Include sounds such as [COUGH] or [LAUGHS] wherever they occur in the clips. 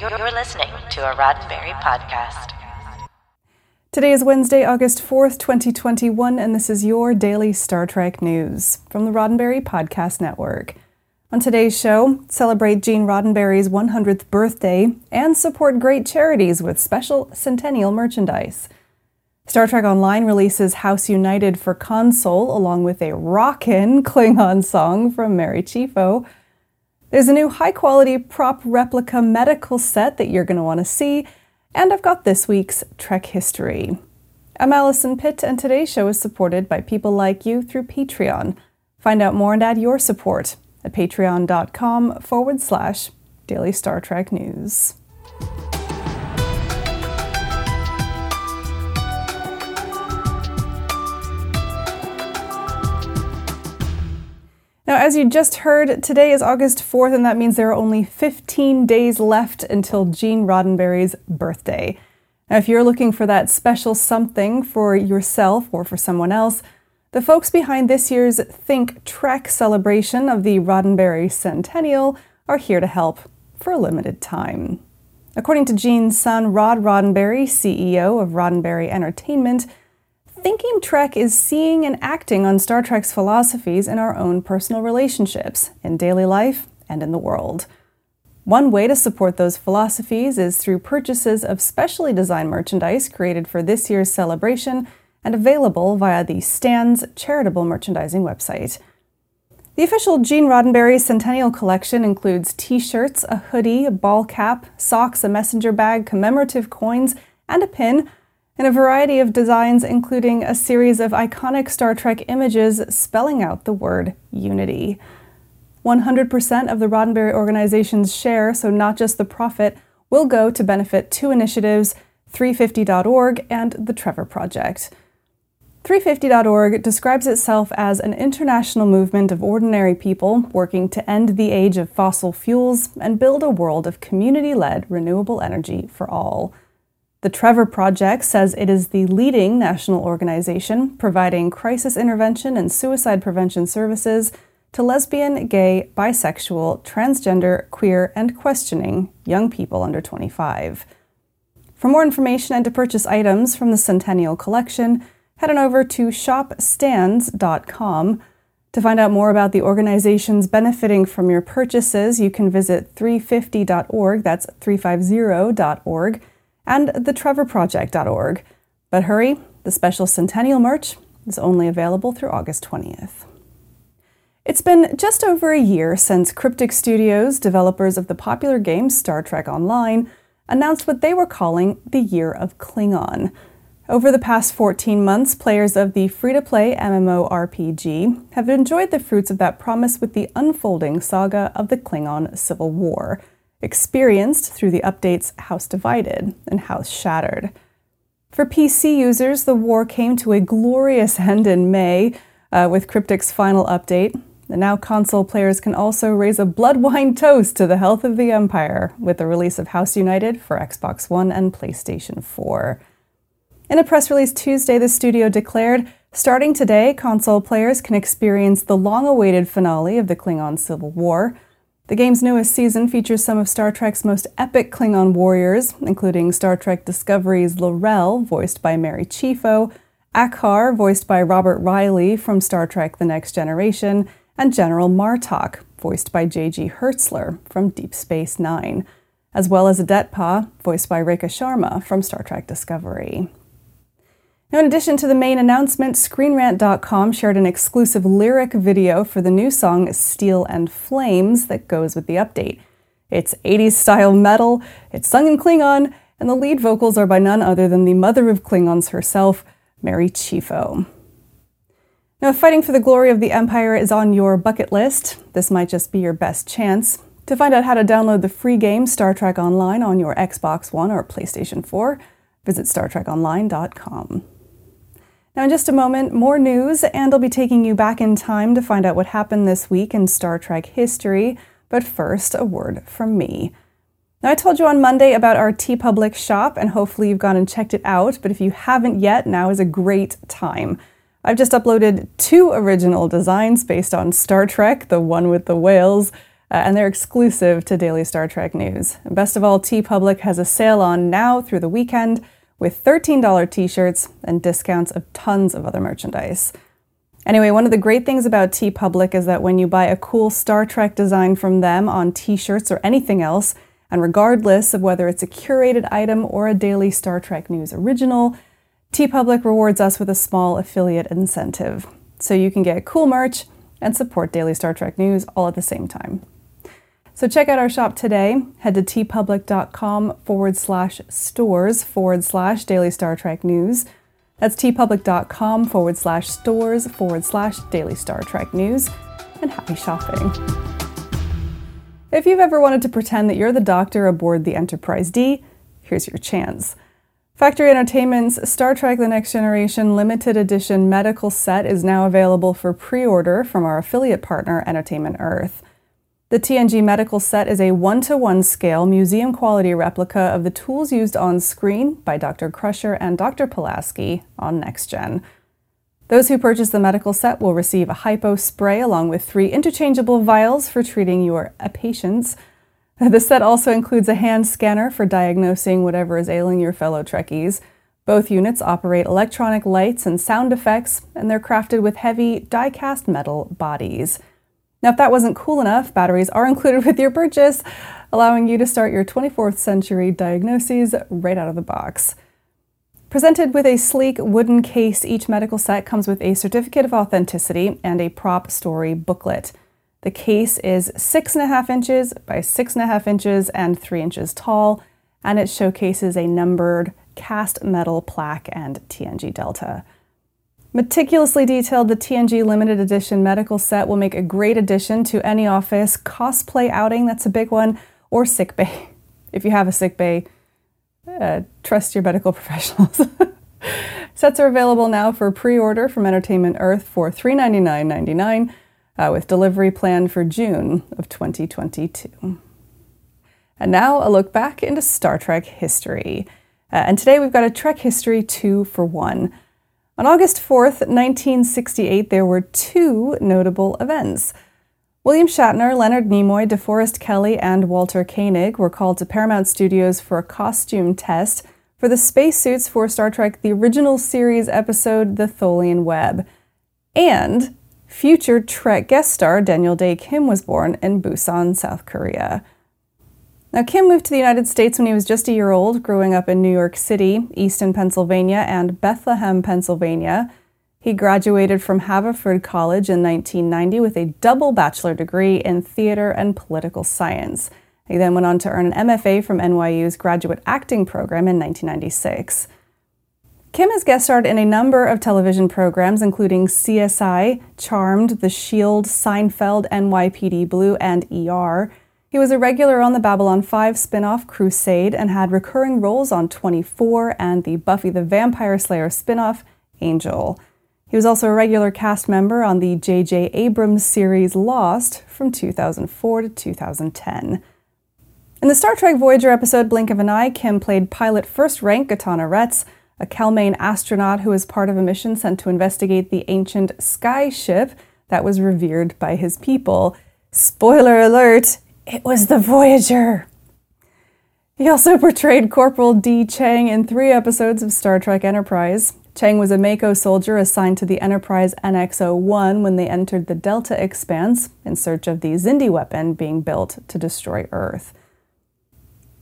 You're listening to a Roddenberry podcast. Today is Wednesday, August 4th, 2021, and this is your daily Star Trek news from the Roddenberry Podcast Network. On today's show, celebrate Gene Roddenberry's 100th birthday and support great charities with special centennial merchandise. Star Trek Online releases House United for console along with a rockin' Klingon song from Mary Chieffo. There's a new high quality prop replica medical set that you're going to want to see, and I've got this week's Trek history. I'm Allison Pitt, and today's show is supported by people like you through Patreon. Find out more and add your support at patreon.com forward slash daily Star Trek news. Now, as you just heard, today is August 4th, and that means there are only 15 days left until Gene Roddenberry's birthday. Now, if you're looking for that special something for yourself or for someone else, the folks behind this year's Think Trek celebration of the Roddenberry Centennial are here to help for a limited time. According to Gene's son, Rod Roddenberry, CEO of Roddenberry Entertainment, Thinking Trek is seeing and acting on Star Trek's philosophies in our own personal relationships, in daily life, and in the world. One way to support those philosophies is through purchases of specially designed merchandise created for this year's celebration and available via the Stands charitable merchandising website. The official Gene Roddenberry Centennial Collection includes t shirts, a hoodie, a ball cap, socks, a messenger bag, commemorative coins, and a pin in a variety of designs, including a series of iconic Star Trek images spelling out the word unity. 100% of the Roddenberry organization's share, so not just the profit, will go to benefit two initiatives 350.org and the Trevor Project. 350.org describes itself as an international movement of ordinary people working to end the age of fossil fuels and build a world of community led renewable energy for all. The Trevor Project says it is the leading national organization providing crisis intervention and suicide prevention services to lesbian, gay, bisexual, transgender, queer, and questioning young people under 25. For more information and to purchase items from the Centennial Collection, head on over to shopstands.com. To find out more about the organizations benefiting from your purchases, you can visit 350.org, that's 350.org and thetrevorproject.org. But hurry, the special Centennial merch is only available through August 20th. It's been just over a year since Cryptic Studios, developers of the popular game Star Trek Online, announced what they were calling the Year of Klingon. Over the past 14 months, players of the free to play MMORPG have enjoyed the fruits of that promise with the unfolding saga of the Klingon Civil War experienced through the updates House Divided and House Shattered. For PC users, the war came to a glorious [LAUGHS] end in May uh, with Cryptic's final update. And now console players can also raise a blood wine [LAUGHS] toast to the health of the Empire with the release of House United for Xbox One and PlayStation 4. In a press release Tuesday, the studio declared starting today, console players can experience the long awaited finale of the Klingon Civil War. The game's newest season features some of Star Trek's most epic Klingon warriors, including Star Trek Discovery's L'Rell, voiced by Mary Chieffo, Ackar, voiced by Robert Riley from Star Trek The Next Generation, and General Martok, voiced by J.G. Hertzler from Deep Space Nine, as well as Adetpa, voiced by Rekha Sharma from Star Trek Discovery. Now, in addition to the main announcement, ScreenRant.com shared an exclusive lyric video for the new song Steel and Flames that goes with the update. It's 80s style metal, it's sung in Klingon, and the lead vocals are by none other than the mother of Klingons herself, Mary Chieffo. Now, if fighting for the glory of the Empire is on your bucket list, this might just be your best chance. To find out how to download the free game Star Trek Online on your Xbox One or PlayStation 4, visit StarTrekOnline.com. Now, in just a moment, more news, and I'll be taking you back in time to find out what happened this week in Star Trek history. But first, a word from me. Now, I told you on Monday about our T TeePublic shop, and hopefully you've gone and checked it out. But if you haven't yet, now is a great time. I've just uploaded two original designs based on Star Trek, the one with the whales, uh, and they're exclusive to Daily Star Trek News. And best of all, T TeePublic has a sale on now through the weekend with $13 t shirts and discounts of tons of other merchandise. Anyway, one of the great things about T TeePublic is that when you buy a cool Star Trek design from them on t shirts or anything else, and regardless of whether it's a curated item or a daily Star Trek News original, T TeePublic rewards us with a small affiliate incentive. So you can get cool merch and support Daily Star Trek News all at the same time. So check out our shop today. Head to teepublic.com forward slash stores forward slash daily Star Trek news. That's teepublic.com forward slash stores forward slash daily Star Trek news. And happy shopping. If you've ever wanted to pretend that you're the doctor aboard the Enterprise D, here's your chance. Factory Entertainment's Star Trek The Next Generation limited edition medical set is now available for pre order from our affiliate partner, Entertainment Earth. The TNG medical set is a one to one scale museum quality replica of the tools used on screen by Dr. Crusher and Dr. Pulaski on Next Gen. Those who purchase the medical set will receive a hypo spray along with three interchangeable vials for treating your uh, patients. [LAUGHS] The set also includes a hand scanner for diagnosing whatever is ailing your fellow Trekkies. Both units operate electronic lights and sound effects, and they're crafted with heavy die cast metal bodies. Now, if that wasn't cool enough, batteries are included with your purchase, allowing you to start your 24th century diagnoses right out of the box. Presented with a sleek wooden case, each medical set comes with a certificate of authenticity and a prop story booklet. The case is six and a half inches by six and a half inches and three inches tall, and it showcases a numbered cast metal plaque and TNG Delta. Meticulously detailed, the TNG limited edition medical set will make a great addition to any office cosplay outing, that's a big one, or sick bay. [LAUGHS] If you have a sick bay, uh, trust your medical [LAUGHS] professionals. [LAUGHS] Sets are available now for pre order from Entertainment Earth for $399.99 uh, with delivery planned for June of 2022. And now a look back into Star Trek history. Uh, and today we've got a Trek history two for one. On August 4th, 1968, there were two notable events. William Shatner, Leonard Nimoy, DeForest Kelley, and Walter Koenig were called to Paramount Studios for a costume test for the spacesuits for Star Trek the original series episode The Tholian Web. And future Trek guest star Daniel Dae Kim was born in Busan, South Korea. Now, Kim moved to the United States when he was just a year old, growing up in New York City, Easton, Pennsylvania, and Bethlehem, Pennsylvania. He graduated from Haverford College in 1990 with a double bachelor degree in theater and political science. He then went on to earn an MFA from NYU's graduate acting program in 1996. Kim has guest starred in a number of television programs, including CSI, Charmed, The Shield, Seinfeld, NYPD Blue, and ER. He was a regular on the Babylon 5 spin off Crusade and had recurring roles on 24 and the Buffy the Vampire Slayer spin off Angel. He was also a regular cast member on the J.J. Abrams series Lost from 2004 to 2010. In the Star Trek Voyager episode Blink of an Eye, Kim played pilot first rank Gotana-Retz, a Kelmain astronaut who was part of a mission sent to investigate the ancient sky ship that was revered by his people. Spoiler alert, it was the Voyager. He also portrayed Corporal D. Chang in three episodes of Star Trek Enterprise. Chang was a MACO soldier assigned to the Enterprise NX 01 when they entered the Delphic Expanse in search of the Xindi weapon being built to destroy Earth.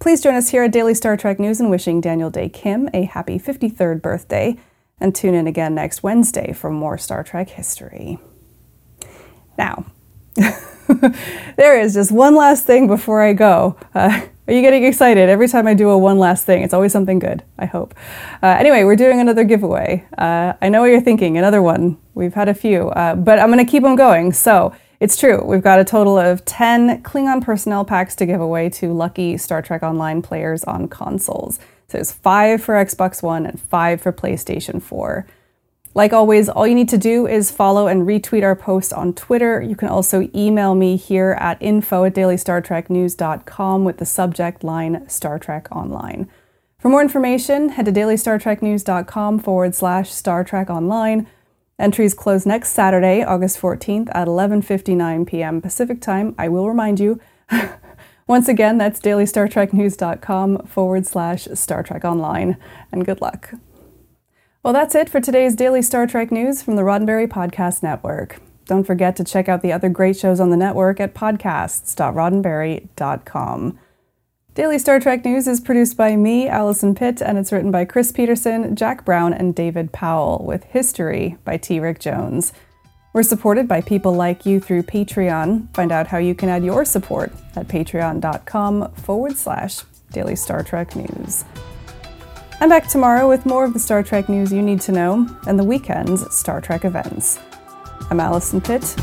Please join us here at Daily Star Trek News and wishing Daniel Dae Kim a happy 53rd birthday, and tune in again next Wednesday for more Star Trek history. Now, [LAUGHS] there is just one last thing before I go. Uh, are you getting excited every time I do a one last thing? It's always something good, I hope. Uh, anyway, we're doing another giveaway. Uh, I know what you're thinking, another one. We've had a few, uh, but I'm going to keep them going. So it's true, we've got a total of 10 Klingon personnel packs to give away to lucky Star Trek Online players on consoles. So there's five for Xbox One and five for PlayStation 4. Like always, all you need to do is follow and retweet our post on Twitter. You can also email me here at info at dailystartreknews.com with the subject line Star Trek Online. For more information, head to dailystartreknews.com forward slash Star Trek Online Entries close next Saturday, August 14th at 11:59 p.m. Pacific Time. I will remind you. [LAUGHS] Once again, that's dailystartreknews.com forward slash Star Trek Online. And good luck. Well, that's it for today's Daily Star Trek News from the Roddenberry Podcast Network. Don't forget to check out the other great shows on the network at podcasts.roddenberry.com. Daily Star Trek News is produced by me, Allison Pitt, and it's written by Chris Peterson, Jack Brown, and David Powell, with History by T. Rick Jones. We're supported by people like you through Patreon. Find out how you can add your support at patreon.com forward slash Daily Star Trek News. I'm back tomorrow with more of the Star Trek news you need to know and the weekend's Star Trek events. I'm Allison Pitt.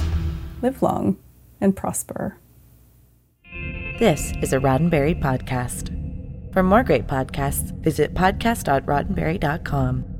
Live long and prosper. This is a Roddenberry podcast. For more great podcasts, visit podcast.roddenberry.com.